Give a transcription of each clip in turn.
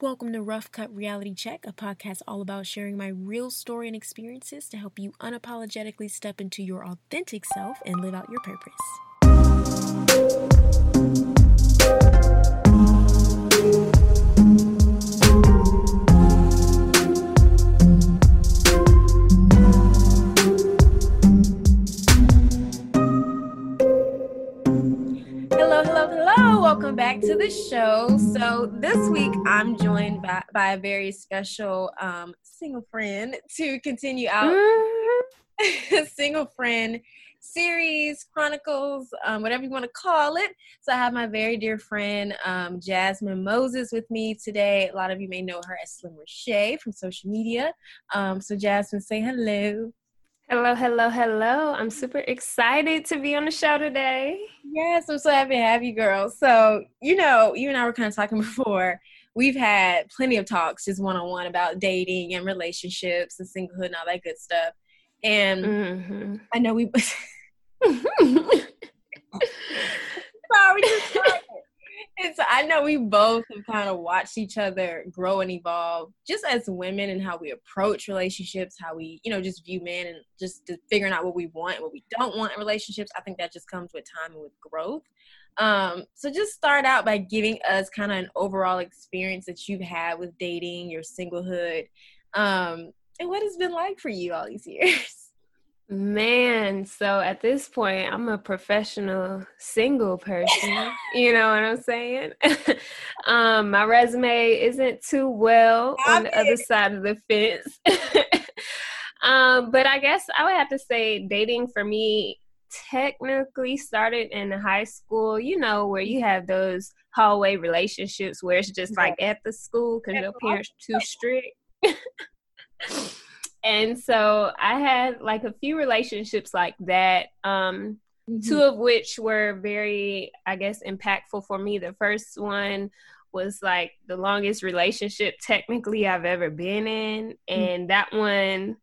Welcome to Rough Cut Reality Check, a podcast all about sharing my real story and experiences to help you unapologetically step into your authentic self and live out your purpose. Back to the show. So this week I'm joined by, by a very special um, single friend to continue out single friend series, chronicles, um, whatever you want to call it. So I have my very dear friend um, Jasmine Moses with me today. A lot of you may know her as Slim Reshae from social media. Um, so Jasmine, say hello. Hello, hello, hello. I'm super excited to be on the show today. Yes, I'm so happy to have you, girl. So, you know, you and I were kind of talking before. We've had plenty of talks just one on one about dating and relationships and singlehood and all that good stuff. And Mm-hmm. I know we. Sorry. It's I know we both have kind of watched each other grow and evolve just as women and how we approach relationships, how we, you know, just view men and just figuring out what we want and what we don't want in relationships. I think that just comes with time and with growth. Um, so just start out by giving us kind of an overall experience that you've had with dating, your singlehood, um, and what it's been like for you all these years. Man, so at this point, I'm a professional single person. you know what I'm saying? um, my resume isn't too well on the other side of the fence. um, but I guess I would have to say dating for me technically started in high school, you know, where you have those hallway relationships where it's just like at the school because your parents too strict. And so I had like a few relationships like that. Um, two of which were very, I guess, impactful for me. The first one was like the longest relationship technically I've ever been in, and that one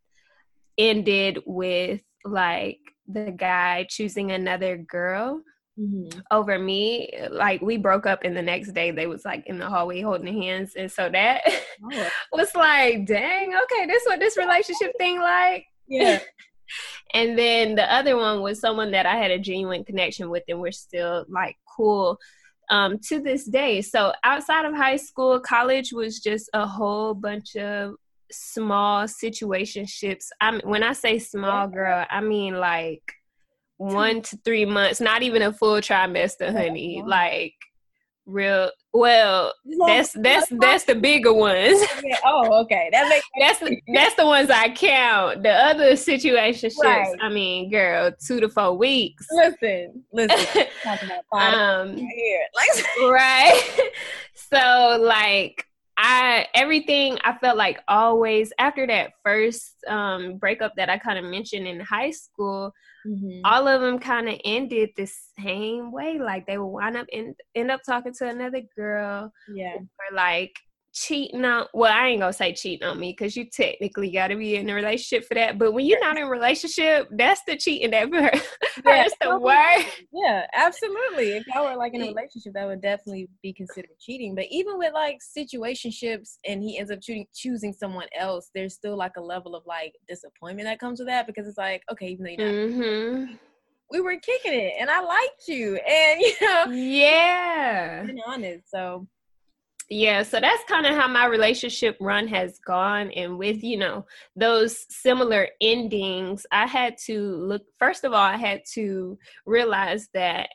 ended with like the guy choosing another girl Mm-hmm. over me. Like we broke up, and the next day they was like in the hallway holding hands, and so that Oh, was like, dang, okay, this what this relationship thing like. yeah. And then the other one was someone that I had a genuine connection with, and we're still like cool um, to this day. So outside of high school, college was just a whole bunch of small situationships. I when I say small, girl, I mean like one to three months, not even a full trimester, honey. Like real. Well, that's that's that's the bigger ones. Oh, okay. That makes that's the that's the ones I count. The other situationships, Right. I mean, girl, two to four weeks. listen, listen. Um, here, right. so like I everything I felt like always after that first um breakup that I kind of mentioned in high school, Mhm. all of them kind of ended the same way. Like they would wind up end, end up talking to another girl yeah, or like cheating on well i ain't gonna say cheating on me because you technically got to be in a relationship for that but when you're not in a relationship that's the cheating that hurts Yeah, the word yeah, absolutely. If I were like in a relationship, that would definitely be considered cheating. But even with like situationships, and he ends up choosing choosing someone else, there's still like a level of like disappointment that comes with that because it's like, okay, even though you're not, hmm we were kicking it, and I liked you, and you know, yeah honest. So yeah so that's kind of how my relationship run has gone and with you know those similar endings i had to look first of all i had to realize that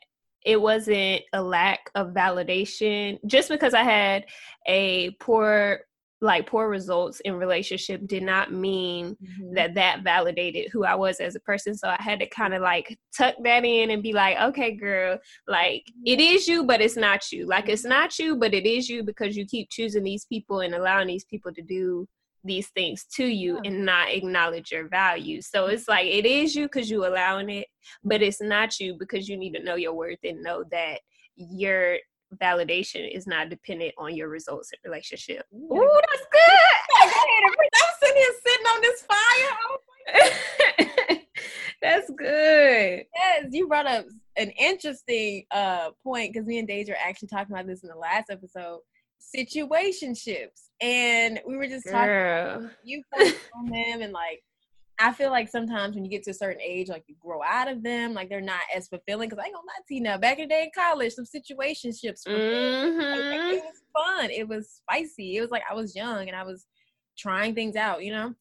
it wasn't a lack of validation just because i had a poor like poor results in relationship did not mean mhm. that that validated who I was as a person. So I had to kind of like tuck that in and be like, okay, girl, like it is you, but it's not you. Like it's not you, but it is you because you keep choosing these people and allowing these people to do these things to you Yeah. and not acknowledge your value. So it's like it is you because you allowing it, but it's not you because you need to know your worth and know that your validation is not dependent on your results in relationship. Ooh, that's good. Go ahead and preach. I'm sitting here sitting on this fire. Oh, That's good. Yes, you brought up an interesting uh point because me and Deja are actually talking about this in the last episode. situationships. And we were just talking Girl. you on them and like I feel like sometimes when you get to a certain age, like you grow out of them, like they're not as fulfilling. Cause I ain't gonna lie to you now. Back in the day in college, some situationships were mm-hmm. like, it was fun. It was spicy. It was like I was young and I was trying things out, you know.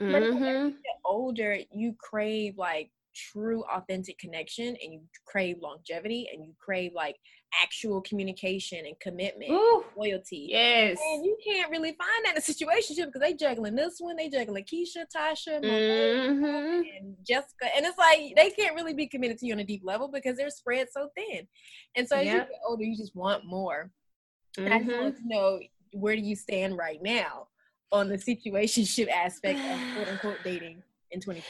Mm-hmm. But as you mm-hmm. get older, you crave like true authentic connection and you crave longevity and you crave like actual communication and commitment Ooh, loyalty yes and you can't really find that in a situation because they juggling this one they juggling keisha tasha mm-hmm. and jessica and it's like they can't really be committed to you on a deep level because they're spread so thin and so as yep. you get older you just want more mm-hmm. and i just want mm-hmm. to know where do you stand right now on the situationship aspect of quote unquote dating in 2020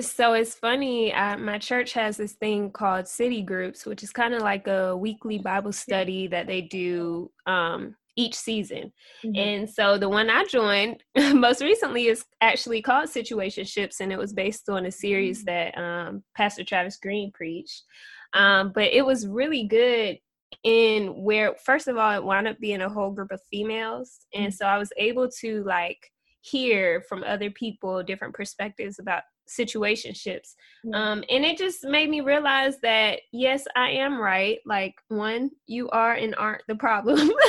so it's funny. Uh, my church has this thing called city groups, which is kind of like a weekly Bible study that they do um, each season. Mm-hmm. And so the one I joined most recently is actually called Situationships, and it was based on a series mm-hmm. that um, Pastor Travis Green preached. Um, but it was really good in where, first of all, it wound up being a whole group of females. And mm-hmm. so I was able to like hear from other people different perspectives about situationships. Um and it just made me realize that yes i am right. Like one you are and aren't the problem.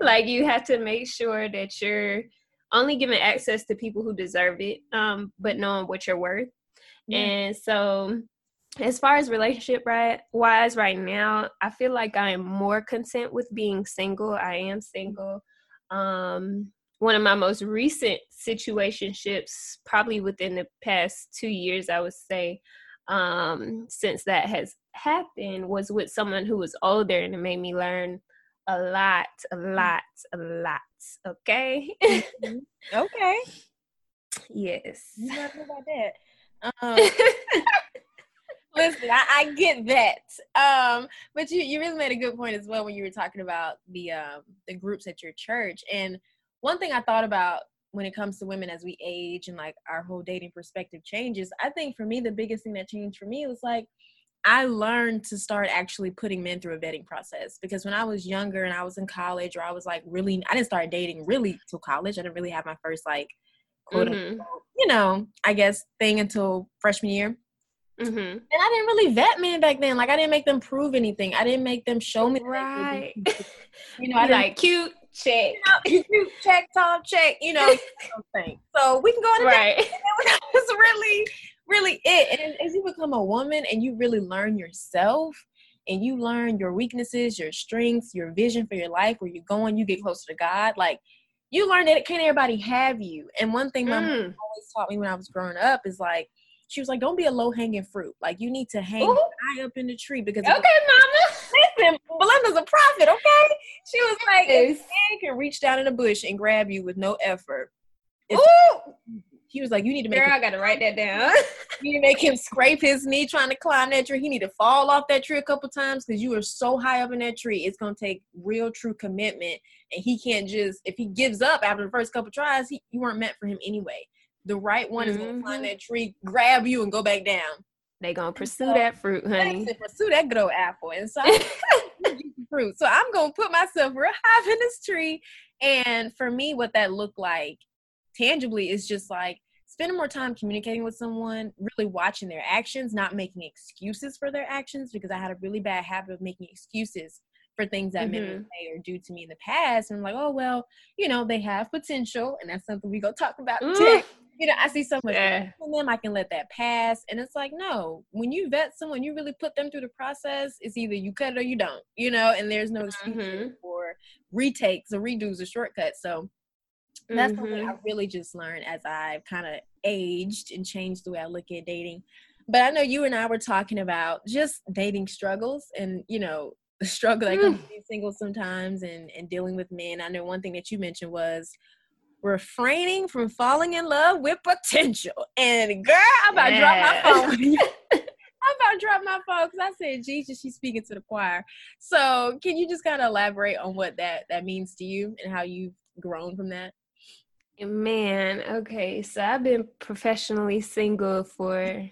Like you have to make sure that you're only giving access to people who deserve it um but knowing what you're worth. Yeah. and so as far as relationship right wise right now i feel like i am more content with being single. I am single. Um one of my most recent situationships, probably within the past two years, I would say, um, since that has happened, was with someone who was older and it made me learn a lot, a lot, a lot. Okay. Mm-hmm. Okay. Yes. You know about that. Um, listen, I, I, get that. Um, but you, you really made a good point as well when you were talking about the um, the groups at your church and one thing I thought about when it comes to women as we age and like our whole dating perspective changes, I think for me, the biggest thing that changed for me was like, I learned to start actually putting men through a vetting process because when I was younger and I was in college or I was like really, I didn't start dating really till college. I didn't really have my first like, quote mm-hmm. unquote, you know, I guess thing until freshman year. Mm-hmm. And I didn't really vet men back then. Like I didn't make them prove anything. I didn't make them show me. Right. you know, I like cute check, you know, cute check, tall check. You know. So we can go on. Right. That was really, really it. And as you become a woman and you really learn yourself. And you learn your weaknesses, your strengths, your vision for your life, where you're going, you get closer to God. Like you learn that can't everybody have you. And one thing my mm. mom always taught me when I was growing up is like she was like, "Don't be a low hanging fruit. Like you need to hang Ooh. high up in the tree because okay, mama. Listen, Belinda's a prophet. Okay, she was like, yes. man can reach down in the bush and grab you with no effort." Ooh. He was like, "You need to make." Girl, him, I gotta write that down. you need to make him scrape his knee trying to climb that tree. He need to fall off that tree a couple times because you are so high up in that tree. It's gonna take real, true commitment, and he can't just if he gives up after the first couple tries, he, you weren't meant for him anyway the right one mm-hmm. is gonna climb mm-hmm. that tree, grab you, and go back down. They gonna pursue so, that fruit, honey. Pursue that good old apple, and so fruit. So I'm gonna put myself real high in this tree, and for me, what that looked like tangibly is just like spending more time communicating with someone, really watching their actions, not making excuses for their actions, because I had a really bad habit of making excuses for things that mm-hmm. men say or do to me in the past. And I'm like, oh well, you know, they have potential, and that's something we go talk about today you know, I see so much yeah. from them, I can let that pass. And it's like, no, when you vet someone, you really put them through the process. It's either you cut it or you don't, you know, and there's no excuse mm-hmm. for retakes or redos or shortcuts. So that's mm-hmm. something I really just learned as I've kind of aged and changed the way I look at dating. But I know you and I were talking about just dating struggles and, you know, the struggle that comes mm. being single sometimes and, and dealing with men. I know one thing that you mentioned was refraining from falling in love with potential. And girl, I'm about to drop my phone. I'm about to drop my phone because I said Jesus, she's speaking to the choir. So can you just kind of elaborate on what that that means to you and how you've grown from that? Man, okay. So I've been professionally single for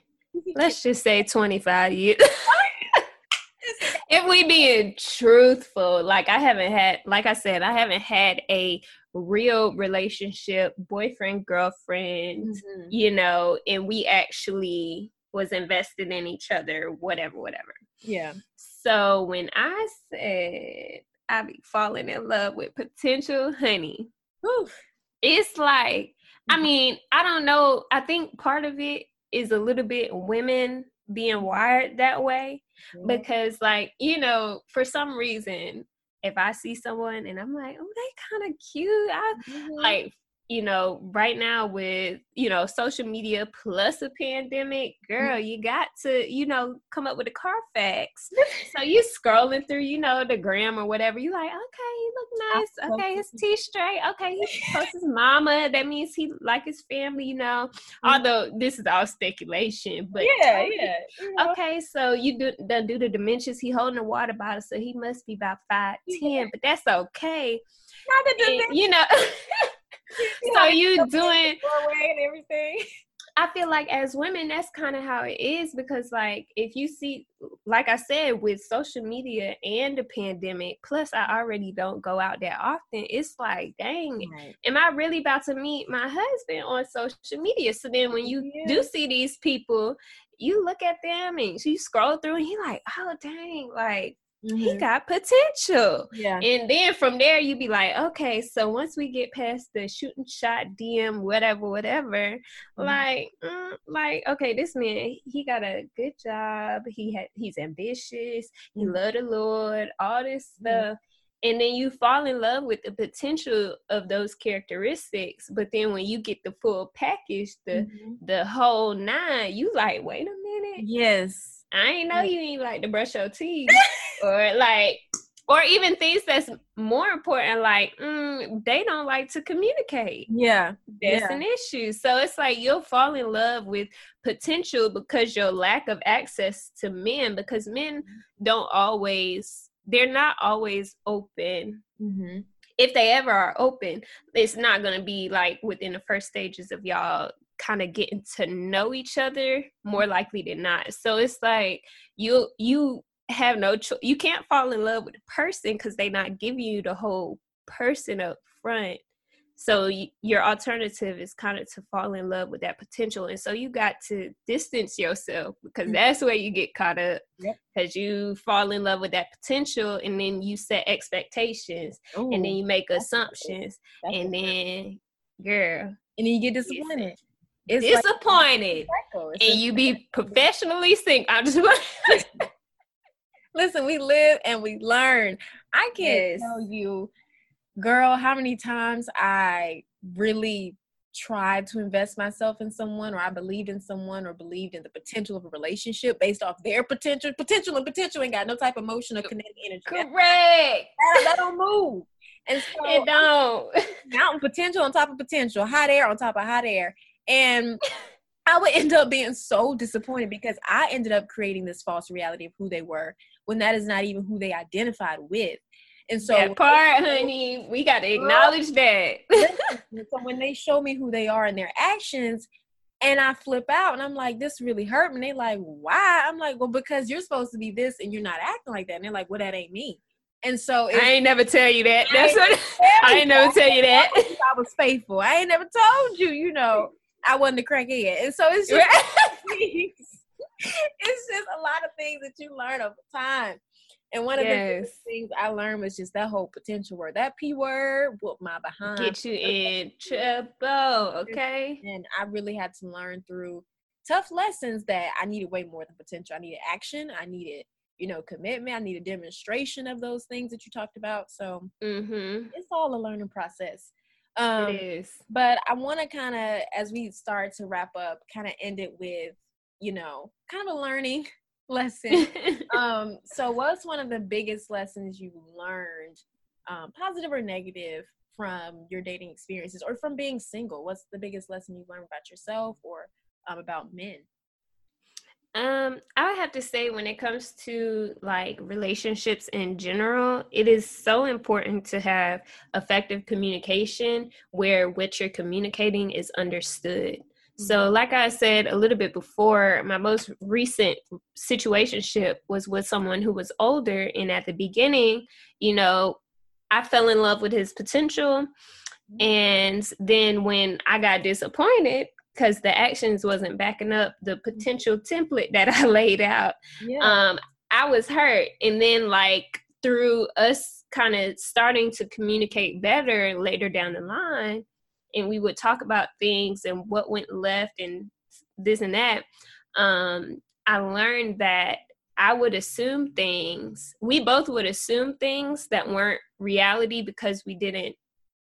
let's just say 25 years. if we being truthful, like I haven't had, like I said, I haven't had a real relationship, boyfriend, girlfriend, mm-hmm. you know, and we actually was invested in each other, whatever, whatever. Yeah. So when I said I be falling in love with potential honey, whew, it's like, I mm-hmm. mean, I don't know. I think part of it is a little bit women being wired that way mm-hmm. because like you know for some reason if i see someone and i'm like oh they kind of cute i mm-hmm. like you know, right now with, you know, social media plus a pandemic, girl, you got to, you know, come up with a Carfax. so you scrolling through, you know, the gram or whatever. You like, okay, he look nice. Okay, his T straight. Okay, he posts his mama. That means he like his family, you know. Mm-hmm. Although this is all speculation, but yeah, yeah. Okay, so you do done do the dimensions. He holding a water bottle, so he must be about five ten. Yeah. But that's okay. Not the dimensions. You know. so you doing and everything. I feel like as women, that's kind of how it is because, like, if you see, like I said, with social media and the pandemic, plus I already don't go out that often, it's like, dang, right. am I really about to meet my husband on social media? So then when you yeah. do see these people, you look at them and you scroll through and you're like, oh, dang, like, Mm-hmm. he got potential. Yeah. And then from there, you'd be like, okay, so once we get past the shooting shot, DM, whatever, whatever, mm-hmm. like, mm, like, okay, this man, he got a good job. He had, he's ambitious. He mm-hmm. love the Lord. All this mm-hmm. stuff. And then you fall in love with the potential of those characteristics. But then when you get the full package, the mm-hmm. the whole nine, you like, wait a minute. Yes I ain't know you ain't like to brush your teeth or like or even things that's more important like mm, they don't like to communicate yeah that's yeah. an issue so it's like you'll fall in love with potential because your lack of access to men because men don't always they're not always open mm-hmm. if they ever are open it's not going to be like within the first stages of y'all kind of getting to know each other more likely than not. So it's like you you have no choice. You can't fall in love with a person because they not giving you the whole person up front. So y- your alternative is kind of to fall in love with that potential, and so you got to distance yourself because mm-hmm. that's where you get caught up. Because yep. you fall in love with that potential, and then you set expectations, Ooh, and then you make assumptions, and then girl, and then you get disappointed it's disappointed like, and you be professionally sick. I'm just listen. We live and we learn. I can't yes. tell you, girl, how many times I really tried to invest myself in someone or I believed in someone or believed in the potential of a relationship based off their potential. Potential and potential ain't got no type of emotion or kinetic energy. Correct. That, that don't move. And so it don't. Mountain potential on top of potential, hot air on top of hot air. And I would end up being so disappointed because I ended up creating this false reality of who they were when that is not even who they identified with. And so that part, honey, we got to acknowledge that. so when they show me who they are and their actions, and I flip out and I'm like, this really hurt me. And they like, why? I'm like, well, because you're supposed to be this and you're not acting like that. And they're like, well, that ain't me. And so I ain't never tell you that. That's what I ain't never tell you that. I was faithful. I ain't never told you, you know. I wasn't a crackhead. And so it's just it's just a lot of things that you learn over time. And one of yes. the things I learned was just that whole potential word. That P word whoop my behind. Get you in trouble, okay? And I really had to learn through tough lessons that I needed way more than potential. I needed action. I needed, you know, commitment. I needed demonstration of those things that you talked about. So mm-hmm. it's all a learning process. Um, it is. But I want to kind of, as we start to wrap up, kind of end it with, you know, kind of a learning lesson. um, so, what's one of the biggest lessons you learned, um, positive or negative, from your dating experiences or from being single? What's the biggest lesson you learned about yourself or um, about men? Um, I would have to say when it comes to like relationships in general, it is so important to have effective communication where what you're communicating is understood. So, mm-hmm. like I said a little bit before, my most recent situationship was with someone who was older. And at the beginning, you know, I fell in love with his potential. Mm-hmm. And then when I got disappointed because the actions wasn't backing up the mm-hmm. potential template that I laid out, yeah. um, I was hurt. And then, like, through us kind of starting to communicate better later down the line, and we would talk about things and what went left and this and that um i learned that i would assume things we both would assume things that weren't reality because we didn't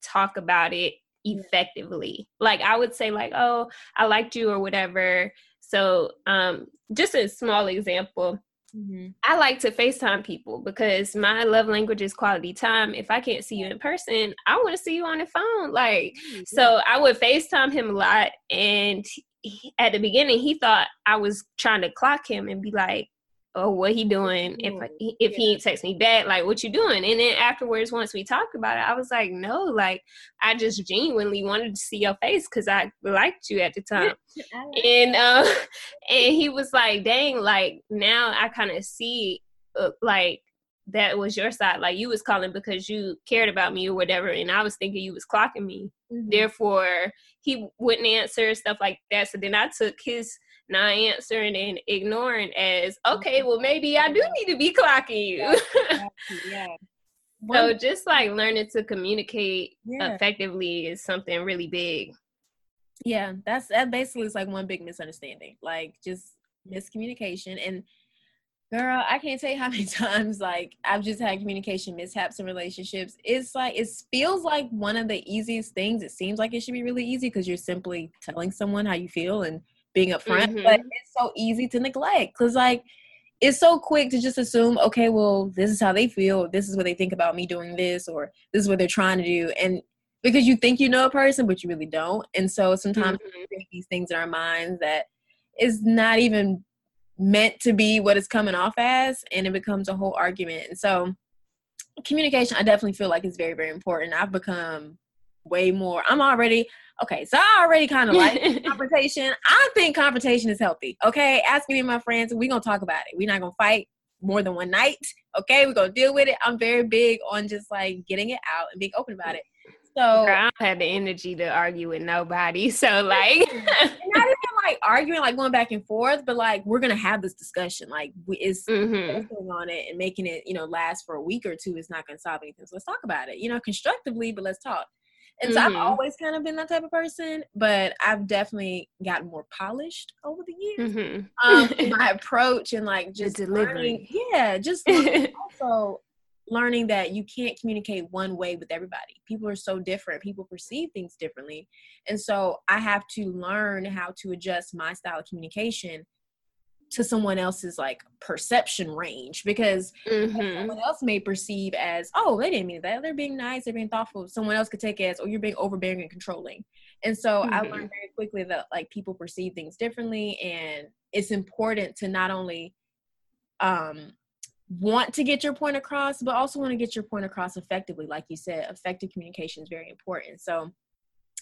talk about it effectively like i would say like oh i liked you or whatever so um just a small example Mm-hmm. I like to FaceTime people because my love language is quality time. If I can't see you in person, I want to see you on the phone. Like, mm-hmm. so I would FaceTime him a lot. And he, at the beginning, he thought I was trying to clock him and be like, oh, what he doing? If if yeah. he texts me back, like, what you doing? And then afterwards, once we talked about it, I was like, no, like, I just genuinely wanted to see your face because I liked you at the time. and uh, and he was like, dang, like now I kind of see, uh, like that was your side. Like you was calling because you cared about me or whatever, and I was thinking you was clocking me. Mm-hmm. Therefore, he wouldn't answer stuff like that. So then I took his not answering and ignoring as okay mm-hmm. well maybe i do need to be clocking you. Yeah so just like learning to communicate yeah. effectively is something really big. Yeah that's that basically is like one big misunderstanding like just miscommunication. And girl i can't tell you how many times like i've just had communication mishaps in relationships. It's like it feels like one of the easiest things. It seems like it should be really easy because you're simply telling someone how you feel and being upfront, mm-hmm. but it's so easy to neglect because like it's so quick to just assume, okay, well, this is how they feel, this is what they think about me doing this, or this is what they're trying to do, and because you think you know a person, but you really don't, and so sometimes mm-hmm. we think these things in our minds that is not even meant to be what it's coming off as, and it becomes a whole argument. And so, communication, I definitely feel like is very, very important. I've become way more. I'm already okay. So I already kind of like confrontation. I think confrontation is healthy. Okay, ask me and my friends. We're gonna talk about it. We're not gonna fight more than one night. Okay, we're gonna deal with it. I'm very big on just like getting it out and being open about it. So Girl, I don't have the energy to argue with nobody. So like not even like arguing, like going back and forth, but like we're gonna have this discussion. Like it's mm-hmm. on it and making it, you know, last for a week or two is not gonna solve anything. So let's talk about it. You know, constructively, but let's talk. And mm-hmm. so I've mm-hmm. always kind of been that type of person, but I've definitely gotten more polished over the years. Mm-hmm. Um, my approach and like just learning, yeah, just also learning that you can't communicate one way with everybody. People are so different. People perceive things differently. And so I have to learn how to adjust my style of communication to someone else's like perception range because mm-hmm. someone else may perceive as oh they didn't mean that they're being nice they're being thoughtful someone else could take it as oh you're being overbearing and controlling and so mm-hmm. i learned very quickly that like people perceive things differently and it's important to not only um want to get your point across but also want to get your point across effectively like you said effective communication is very important so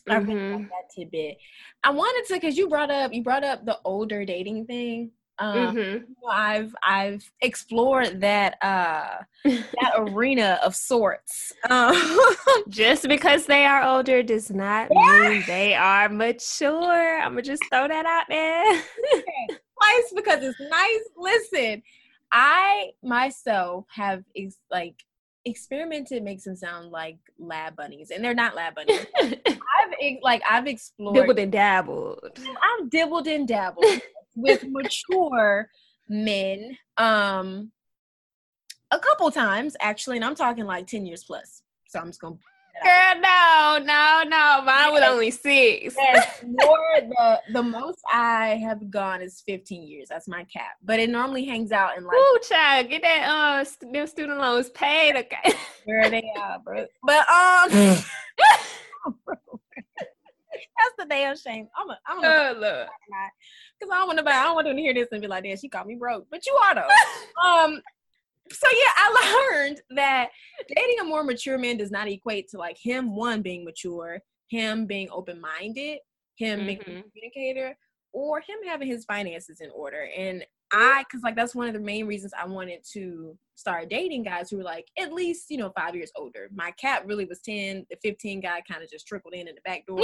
I really mm-hmm. like that tidbit. I wanted to because you brought up you brought up the older dating thing. Um, mm-hmm. I've I've explored that uh, that arena of sorts. Um, just because they are older does not yeah. mean they are mature. I'm gonna just throw that out there. Twice because it's nice. Listen, I myself have ex- like experimented makes them sound like lab bunnies, and they're not lab bunnies. I've like I've explored dibbled and dabbled. I've dibbled and dabbled with mature men um a couple times actually and i'm talking like 10 years plus so i'm just gonna Girl, no, no, no. Mine was only six. yes, more the the most I have gone is fifteen years. That's my cap. But it normally hangs out in like. Ooh, child, get that uh them student loans paid. Okay. Where they are, bro. But um. That's the damn shame. I'm a, I'm a, oh, look. Because I don't want to buy. I don't want them to hear this and be like, "Damn, she called me broke." But you are though. um. So yeah, I learned that dating a more mature man does not equate to like him one being mature, him being open minded, him mm-hmm. being a mm-hmm. communicator or him having his finances in order. And I, cause like that's one of the main reasons I wanted to start dating guys who were like at least, you know, five years older. My cap really was 10, the 15 guy kind of just trickled in in the back door.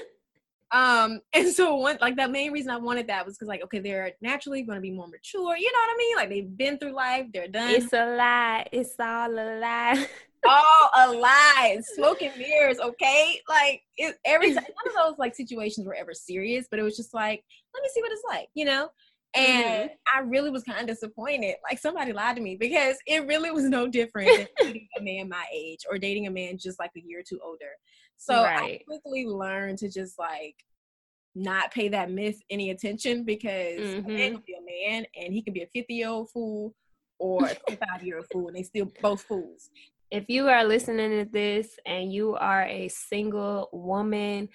um, and so one, like that main reason I wanted that was cause like, okay, they're naturally going to be more mature. You know what I mean? Like they've been through life, they're done. It's a lie. It's all a lie. all a lie. Smoking mirrors, okay? Like it, every time, none of those like situations were ever serious, but it was just like, let me see what it's like, you know? And mm-hmm. I really was kind of disappointed. Like somebody lied to me because it really was no different than dating a man my age or dating a man just like a year or two older. So right. I quickly learned to just like not pay that myth any attention because mm-hmm. a man can be a man and he can be a 50 year old fool or a 25 year old fool and they still both fools if you are listening to this and you are a single woman,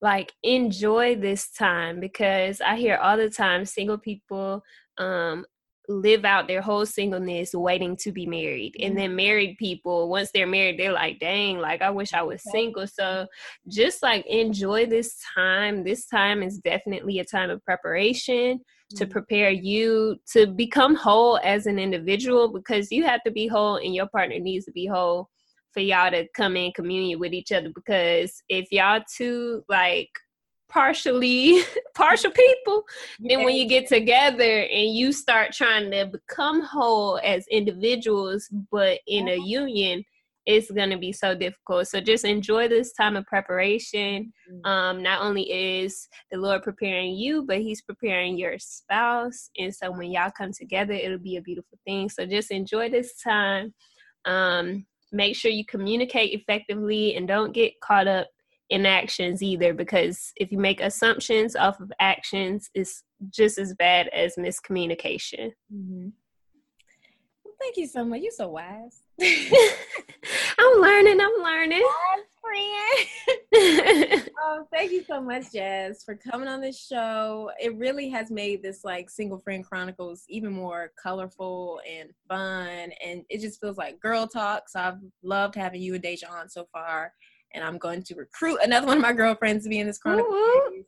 like enjoy this time because I hear all the time single people um live out their whole singleness waiting to be married. And then mm-hmm. married people, once they're married, they're like, dang, like I wish I was single. So just like enjoy this time. This time is definitely a time of preparation to mm-hmm. prepare you to become whole as an individual because you have to be whole and your partner needs to be whole for y'all to come in communion with each other because if y'all two like partially partial people then when you get together and you start trying to become whole as individuals but in a uh-huh. union it's going to be so difficult. So just enjoy this time of preparation. Mm-hmm. Um, not only is the Lord preparing you, but He's preparing your spouse. And so when y'all come together, it'll be a beautiful thing. So just enjoy this time. Um, make sure you communicate effectively and don't get caught up in actions either, because if you make assumptions off of actions, it's just as bad as miscommunication. Mm-hmm. Well, thank you so much. You're so wise. I'm learning. I'm learning. friend. oh, thank you so much, Jazz, for coming on this show. It really has made this like single friend chronicles even more colorful and fun, and it just feels like girl talk. So I've loved having you and Deja on so far, and I'm going to recruit another one of my girlfriends to be in this chronicle. Um,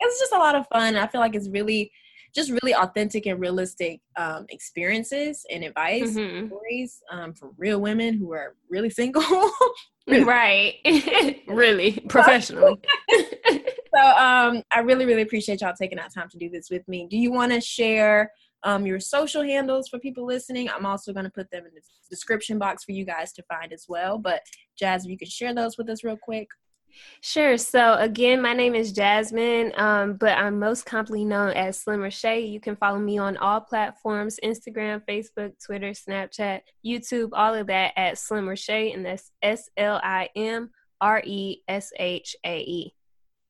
it's just a lot of fun. I feel like it's really just really authentic and realistic um, experiences and advice mm-hmm. stories um, from real women who are really single. Right. Really. Professionally so um, i really really appreciate y'all taking that time to do this with me. Do you want to share um, your social handles for people listening? I'm also going to put them in the description box for you guys to find as well but jazz if you could share those with us real quick Sure. So again, my name is Jasmine, um, but I'm most commonly known as Slim Reshae. You can follow me on all platforms: Instagram, Facebook, Twitter, Snapchat, YouTube, all of that at Slim Reshae, and that's S L I M R E S H A E.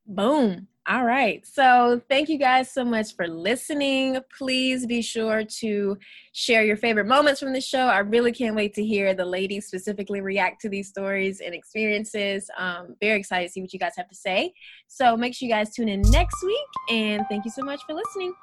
Boom. All right. So, thank you guys so much for listening. Please be sure to share your favorite moments from the show. I really can't wait to hear the ladies specifically react to these stories and experiences. Um, very excited to see what you guys have to say. So, make sure you guys tune in next week. And thank you so much for listening.